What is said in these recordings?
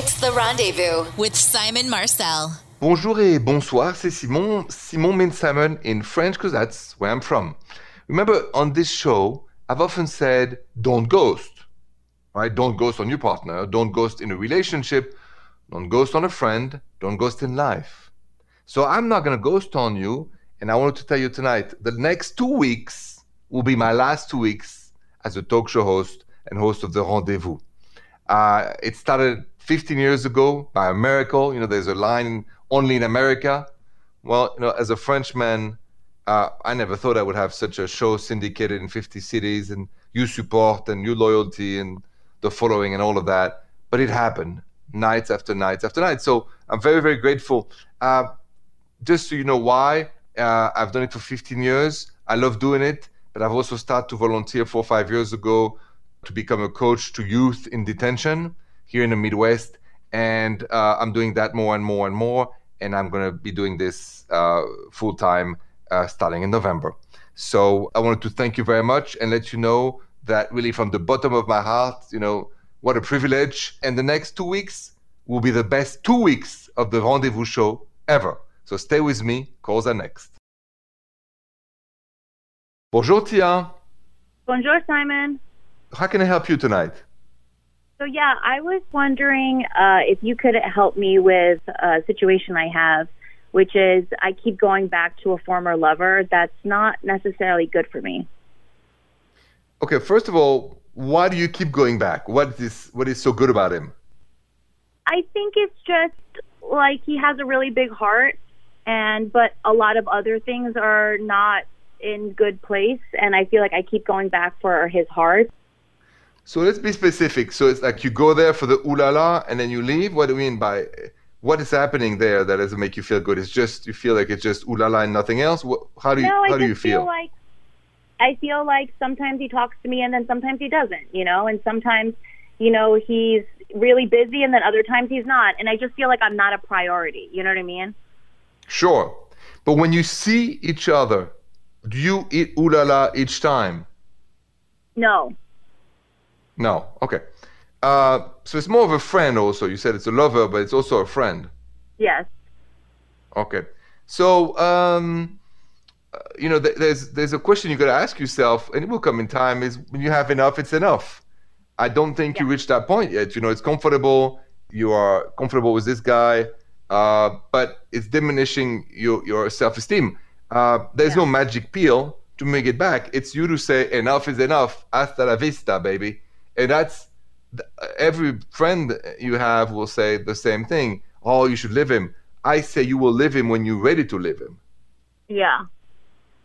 It's the rendezvous with Simon Marcel. Bonjour et bonsoir, c'est Simon. Simon means Simon in French because that's where I'm from. Remember, on this show, I've often said, don't ghost. Right? Don't ghost on your partner. Don't ghost in a relationship. Don't ghost on a friend. Don't ghost in life. So I'm not going to ghost on you. And I wanted to tell you tonight the next two weeks will be my last two weeks as a talk show host and host of The Rendezvous. Uh, it started 15 years ago by a miracle. You know, there's a line only in America. Well, you know, as a Frenchman, uh, I never thought I would have such a show syndicated in 50 cities and you support and you loyalty and the following and all of that. But it happened nights after nights after nights. So I'm very, very grateful. Uh, just so you know why, uh, I've done it for 15 years. I love doing it, but I've also started to volunteer four or five years ago to become a coach to youth in detention here in the Midwest. And uh, I'm doing that more and more and more. And I'm going to be doing this uh, full time uh, starting in November. So I wanted to thank you very much and let you know that really from the bottom of my heart, you know, what a privilege. And the next two weeks will be the best two weeks of the Rendezvous show ever. So stay with me. Calls are next. Bonjour, Tia. Bonjour, Simon. How can I help you tonight? So, yeah, I was wondering uh, if you could help me with a situation I have, which is I keep going back to a former lover that's not necessarily good for me. Okay, first of all, why do you keep going back? What is what is so good about him? I think it's just like he has a really big heart and but a lot of other things are not in good place and I feel like I keep going back for his heart. So let's be specific. So it's like you go there for the ooh la la and then you leave. What do you mean by what is happening there that doesn't make you feel good? It's just you feel like it's just ooh la la and nothing else. How do you no, how I do you just feel? like I feel like sometimes he talks to me and then sometimes he doesn't, you know, and sometimes, you know, he's really busy and then other times he's not. And I just feel like I'm not a priority. You know what I mean? Sure. But when you see each other, do you eat ooh la la each time? No. No. Okay. Uh, so it's more of a friend also. You said it's a lover, but it's also a friend. Yes. Okay. So, um, uh, you know, th- there's there's a question you got to ask yourself, and it will come in time. Is when you have enough, it's enough. I don't think Yeah. you reached that point yet. You know, it's comfortable. You are comfortable with this guy, uh, but it's diminishing your your self esteem. Uh, there's Yeah. no magic pill to make it back. It's you to say enough is enough. Hasta la vista, baby. And that's every friend you have will say the same thing. Oh, you should live him. I say you will live him when you're ready to live him Yeah.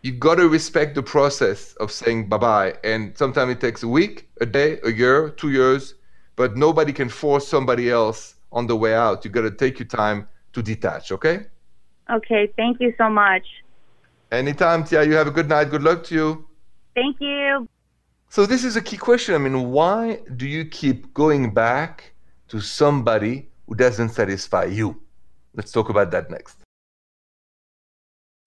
You've got to respect the process of saying bye bye. And sometimes it takes a week, a day, a year, two years, but nobody can force somebody else on the way out. You've got to take your time to detach, okay? Okay. Thank you so much. Anytime, Tia, you have a good night. Good luck to you. Thank you. So, this is a key question. I mean, why do you keep going back to somebody who doesn't satisfy you? Let's talk about that next.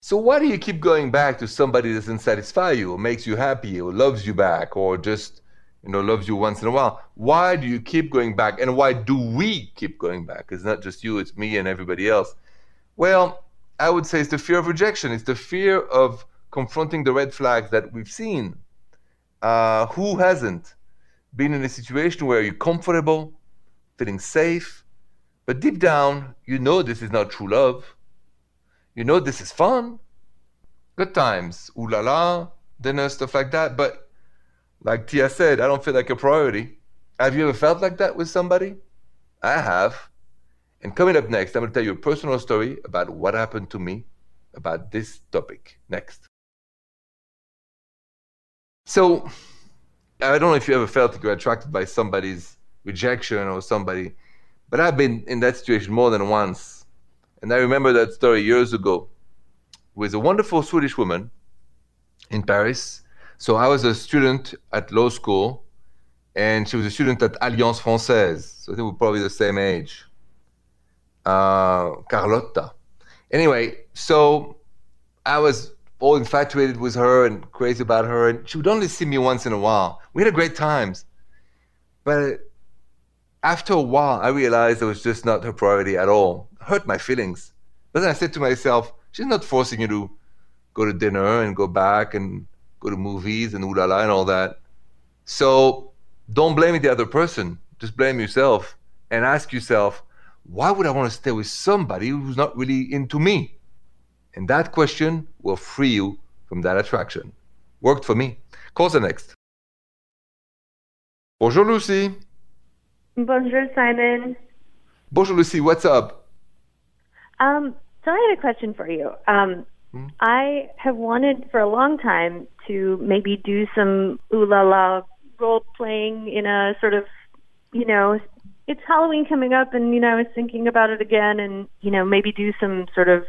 So, why do you keep going back to somebody that doesn't satisfy you, or makes you happy, or loves you back, or just you know loves you once in a while? Why do you keep going back, and why do we keep going back? It's not just you; it's me and everybody else. Well, I would say it's the fear of rejection. It's the fear of confronting the red flags that we've seen. Uh, who hasn't been in a situation where you're comfortable, feeling safe, but deep down you know this is not true love? You know this is fun, good times, ooh la la, dinner, stuff like that. But like Tia said, I don't feel like a priority. Have you ever felt like that with somebody? I have. And coming up next, I'm going to tell you a personal story about what happened to me about this topic. Next. So, I don't know if you ever felt like you're attracted by somebody's rejection or somebody, but I've been in that situation more than once. And I remember that story years ago with a wonderful Swedish woman in Paris. So I was a student at law school, and she was a student at Alliance Française. So think we're probably the same age. Uh, Carlotta. Anyway, so I was all infatuated with her and crazy about her, and she would only see me once in a while. We had a great times, but After a while, I realized it was just not her priority at all. It hurt my feelings. But then I said to myself, she's not forcing you to go to dinner and go back and go to movies and ooh la la and all that. So don't blame the other person. Just blame yourself and ask yourself, why would I want to stay with somebody who's not really into me? And that question will free you from that attraction. Worked for me. Call the next. Bonjour, Lucy. Bonjour, Simon. Bonjour, Lucy. What's up? Um, so I had a question for you. Um, Hmm? I have wanted for a long time to maybe do some ooh la la role playing in a sort of, you know, it's Halloween coming up, and you know, I was thinking about it again, and you know, maybe do some sort of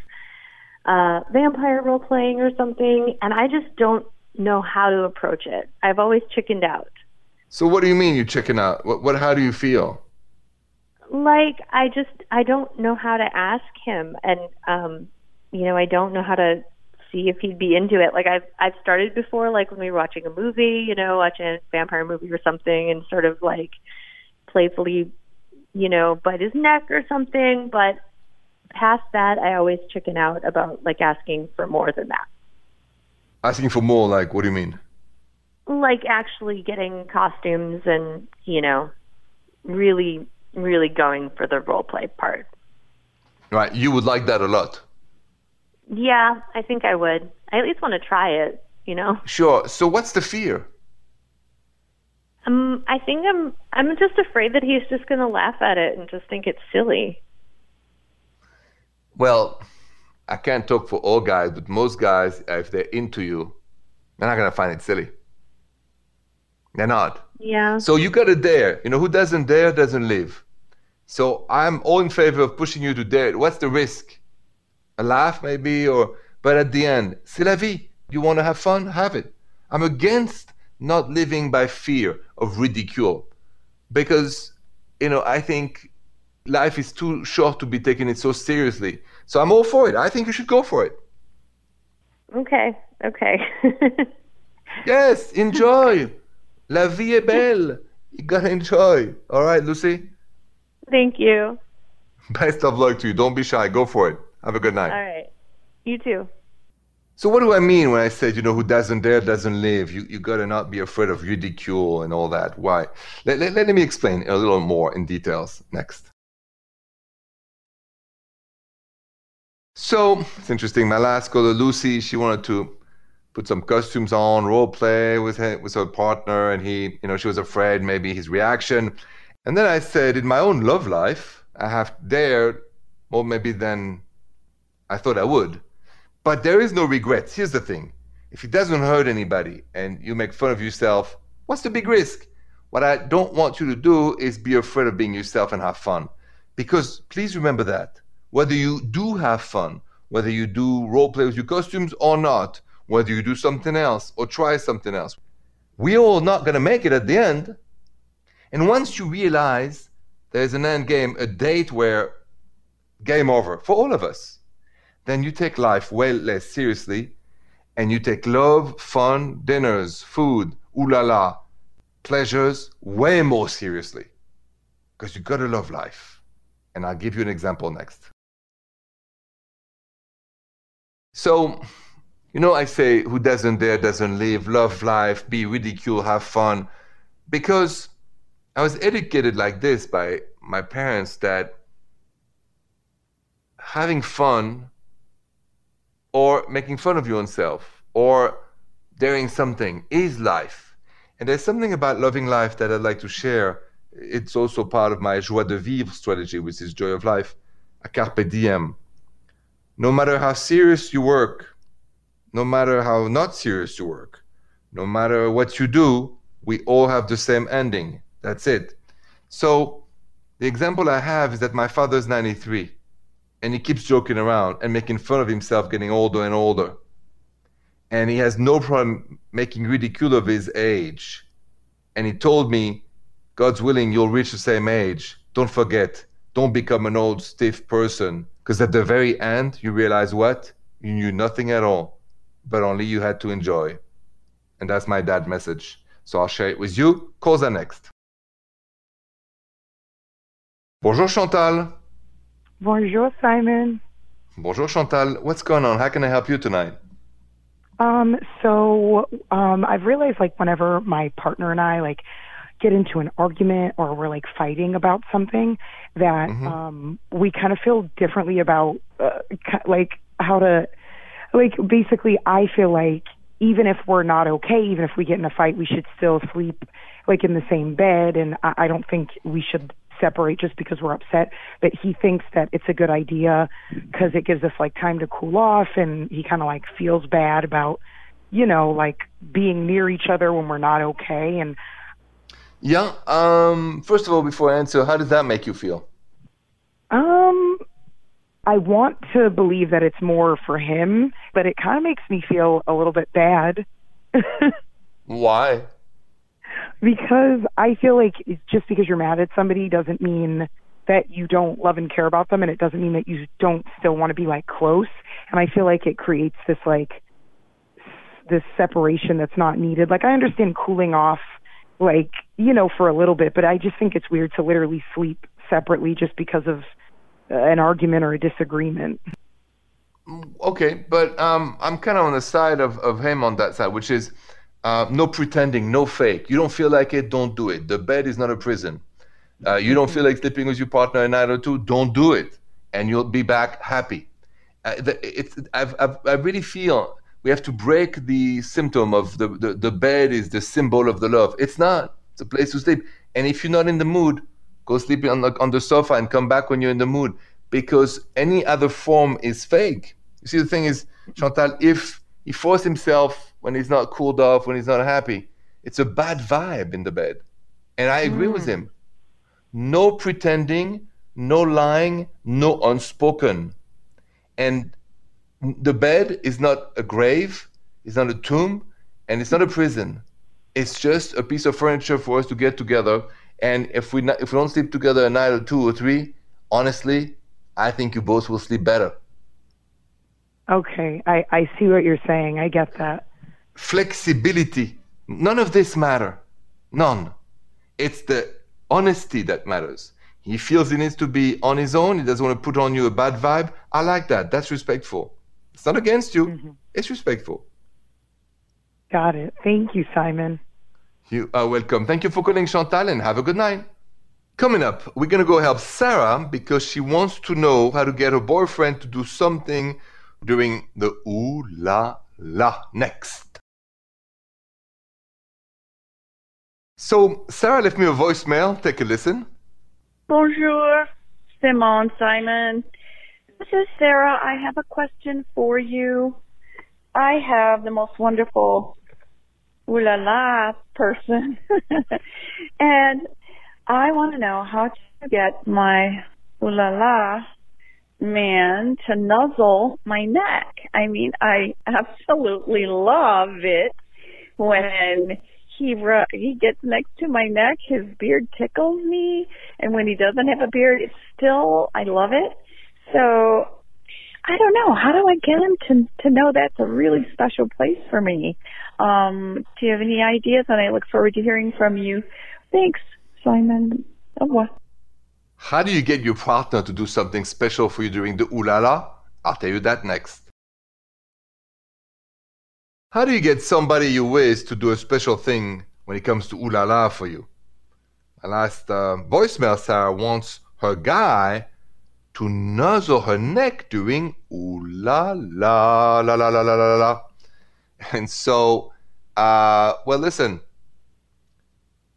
uh, vampire role playing or something. And I just don't know how to approach it. I've always chickened out. So what do you mean you chicken out? What, what how do you feel? like I just I don't know how to ask him and um you know I don't know how to see if he'd be into it like I've I've started before like when we were watching a movie you know watching a vampire movie or something and sort of like playfully you know bite his neck or something but past that I always chicken out about like asking for more than that Asking for more, like what do you mean? like actually getting costumes and you know really really going for the role play part Right, you would like that a lot. Yeah, I think I would. I at least want to try it, you know. Sure. So what's the fear? Um, I think I'm I'm just afraid that he's just going to laugh at it and just think it's silly. Well, I can't talk for all guys, but most guys, if they're into you, they're not gonna find it silly. They're not. Yeah. So you gotta dare. You know, who doesn't dare doesn't live. So I'm all in favor of pushing you to dare. What's the risk? A laugh maybe, or but at the end, c'est la vie. You want to have fun? Have it. I'm against not living by fear of ridicule, because you know I think life is too short to be taking it so seriously. So I'm all for it. I think you should go for it. Okay. Okay. Yes, enjoy. La vie est belle. You gotta enjoy. All right, Lucy. Thank you. Best of luck to you. Don't be shy. Go for it. Have a good night. All right. You too. So what do I mean when I said, you know, who doesn't dare doesn't live? You you gotta not be afraid of ridicule and all that. Why? Let, let, let me explain a little more in details next. So it's interesting. My last caller, Lucy, she wanted to put some costumes on, role play with her, with her partner, and he, you know, she was afraid maybe his reaction. And then I said, in my own love life, I have dared more maybe than I thought I would. But there is no regrets. Here's the thing if it doesn't hurt anybody and you make fun of yourself, what's the big risk? What I don't want you to do is be afraid of being yourself and have fun. Because please remember that. Whether you do have fun, whether you do role play with your costumes or not, whether you do something else or try something else, we're all not going to make it at the end. And once you realize there's an end game, a date where game over for all of us, then you take life way less seriously and you take love, fun, dinners, food, ooh la la, pleasures way more seriously. Because you gotta love life. And I'll give you an example next. So, you know, I say, who doesn't dare doesn't live, love life, be ridiculed, have fun. Because I was educated like this by my parents that having fun or making fun of yourself or daring something is life. And there's something about loving life that I'd like to share. It's also part of my joie de vivre strategy, which is joy of life, a carpe diem. No matter how serious you work, no matter how not serious you work, no matter what you do, we all have the same ending. That's it. So the example I have is that my father's 93 and he keeps joking around and making fun of himself getting older and older. And he has no problem making ridicule of his age. And he told me, God's willing, you'll reach the same age. Don't forget, don't become an old, stiff person. Because at the very end, you realize what? You knew nothing at all, but only you had to enjoy. And that's my dad message. So I'll share it with you. Are next. Bonjour Chantal. Bonjour, Simon. Bonjour Chantal. What's going on? How can I help you tonight? Um, so um, I've realized like whenever my partner and I like get into an argument or we're like fighting about something that um, we kind of feel differently about uh, like how to like basically I feel like even if we're not okay, even if we get in a fight, we should still sleep like in the same bed, and I, I don't think we should separate just because we're upset. But he thinks that it's a good idea because it gives us like time to cool off, and he kind of like feels bad about you know like being near each other when we're not okay, and Yeah. Um, first of all, before I answer, how does that make you feel? Um, I want to believe that it's more for him, but it kind of makes me feel a little bit bad Why? because I feel like it's just because you're mad at somebody doesn't mean that you don't love and care about them, and it doesn't mean that you don't still want to be like close. And I feel like it creates this like this separation that's not needed. Like I understand cooling off, like you know, for a little bit, but I just think it's weird to literally sleep separately just because of uh, an argument or a disagreement. Okay, but um, I'm kind of on the side of, of him on that side, which is uh, no pretending, no fake. You don't feel like it, don't do it. The bed is not a prison. Uh, you don't feel like sleeping with your partner a night or two, don't do it, and you'll be back happy. Uh, the, it's, I've, I've, I really feel we have to break the symptom of the, the, the bed is the symbol of the love. It's not. It's a place to sleep. And if you're not in the mood, go sleep on the, on the sofa and come back when you're in the mood because any other form is fake. You see, the thing is, Chantal, if he forces himself when he's not cooled off, when he's not happy, it's a bad vibe in the bed. And I agree with mm. him. No pretending, no lying, no unspoken. And the bed is not a grave, it's not a tomb, and it's not a prison. It's just a piece of furniture for us to get together. And if we not, if we don't sleep together a night or two or three, honestly, I think you both will sleep better. Okay, I I see what you're saying. I get that. Flexibility. None of this matter. None. It's the honesty that matters. He feels he needs to be on his own. He doesn't want to put on you a bad vibe. I like that. That's respectful. It's not against you. Mm-hmm. It's respectful. Got it. Thank you, Simon. You are welcome. Thank you for calling Chantal and have a good night. Coming up, we're going to go help Sarah because she wants to know how to get her boyfriend to do something during the ooh la la next. So, Sarah left me a voicemail. Take a listen. Bonjour, Simone Simon. This is Sarah. I have a question for you. I have the most wonderful ooh la la person, and I want to know how to get my ooh la la man to nuzzle my neck. I mean, I absolutely love it when he ru- he gets next to my neck. His beard tickles me, and when he doesn't have a beard, it's still I love it. So I don't know. How do I get him to to know that's a really special place for me? Um, do you have any ideas? And I look forward to hearing from you. Thanks, Simon. Au revoir. How do you get your partner to do something special for you during the ooh la la? I'll tell you that next. How do you get somebody you with to do a special thing when it comes to ooh la la for you? My last uh, voicemail, Sarah wants her guy to nuzzle her neck during ooh la la la la la la la la. And so, uh, well, listen,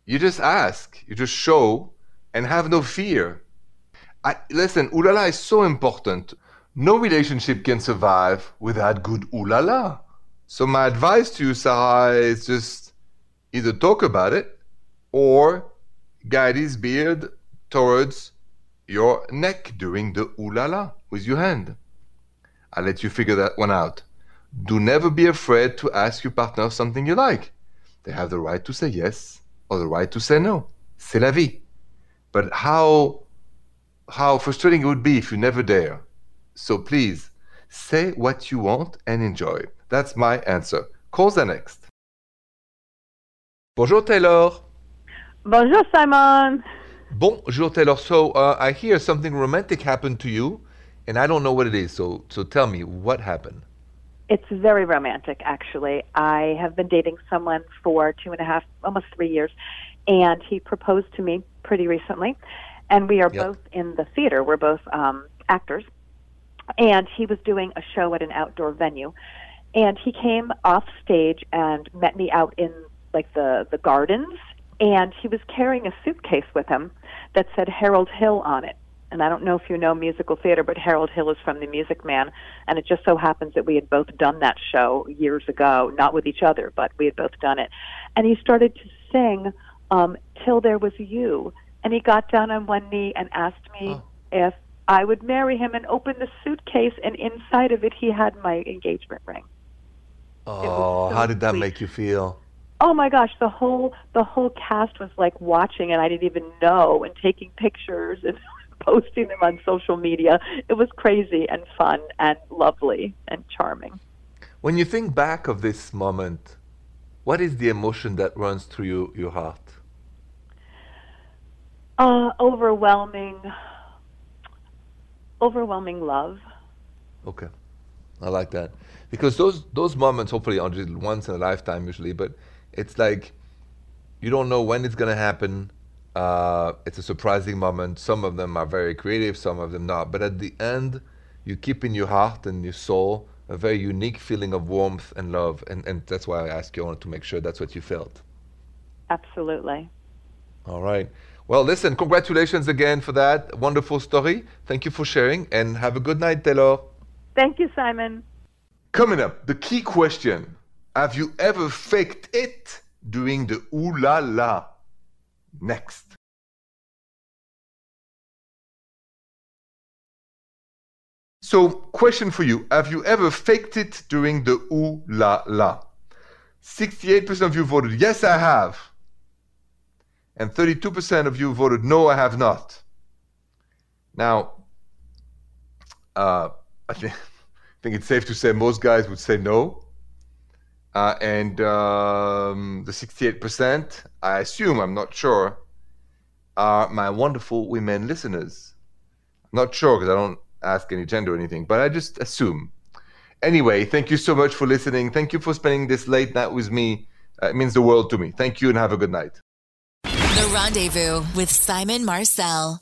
you just ask, you just show, and have no fear. I, listen, ooh la la is so important. No relationship can survive without good ooh la la. So my advice to you, Sarah, is just either talk about it or guide his beard towards your neck during the ooh la la with your hand. I'll let you figure that one out. Do never be afraid to ask your partner something you like. They have the right to say yes or the right to say no. C'est la vie. But how how frustrating it would be if you never dare. So please say what you want and enjoy. That's my answer. Calls the next. Bonjour Taylor. Bonjour, Simon. Bonjour, Taylor. So uh, I hear something romantic happened to you, and I don't know what it is. So, so tell me what happened. It's very romantic, actually. I have been dating someone for two and a half, almost three years, and he proposed to me pretty recently. And we are Yep. both in the theater. We're both um, actors. And he was doing a show at an outdoor venue. And he came off stage and met me out in like the, the gardens. And he was carrying a suitcase with him that said Harold Hill on it. And I don't know if you know musical theater, but Harold Hill is from The Music Man. And it just so happens that we had both done that show years ago, not with each other, but we had both done it. And he started to sing um, Till There Was You. And he got down on one knee and asked me Oh. if I would marry him and open the suitcase. And inside of it, he had my engagement ring. Oh, so how did that sweet. make you feel? Oh my gosh, the whole the whole cast was like watching and I didn't even know and taking pictures and posting them on social media. It was crazy and fun and lovely and charming. When you think back of this moment, what is the emotion that runs through you, your heart? Uh overwhelming overwhelming love. Okay, I like that because those those moments hopefully are just once in a lifetime usually, but it's like you don't know when it's gonna happen. Uh, it's a surprising moment. Some of them are very creative, some of them not. But at the end, you keep in your heart and your soul a very unique feeling of warmth and love, and and that's why I asked you. I wanted to make sure that's what you felt. Absolutely. All right. Well, listen, congratulations again for that wonderful story. Thank you for sharing, and have a good night, Taylor. Thank you, Simon. Coming up, the key question Have you ever faked it doing the ooh la la? Next. So, question for you Have you ever faked it during the ooh la la? 68% of you voted yes, I have. And 32% of you voted no, I have not. Now, uh, I I think it's safe to say most guys would say no. Uh, and um, the 68%, I assume, I'm not sure, are my wonderful women listeners. I'm not sure because I don't ask any gender or anything, but I just assume. Anyway, thank you so much for listening. Thank you for spending this late night with me. Uh, it means the world to me. Thank you and have a good night. The Rendezvous with Simon Marcel.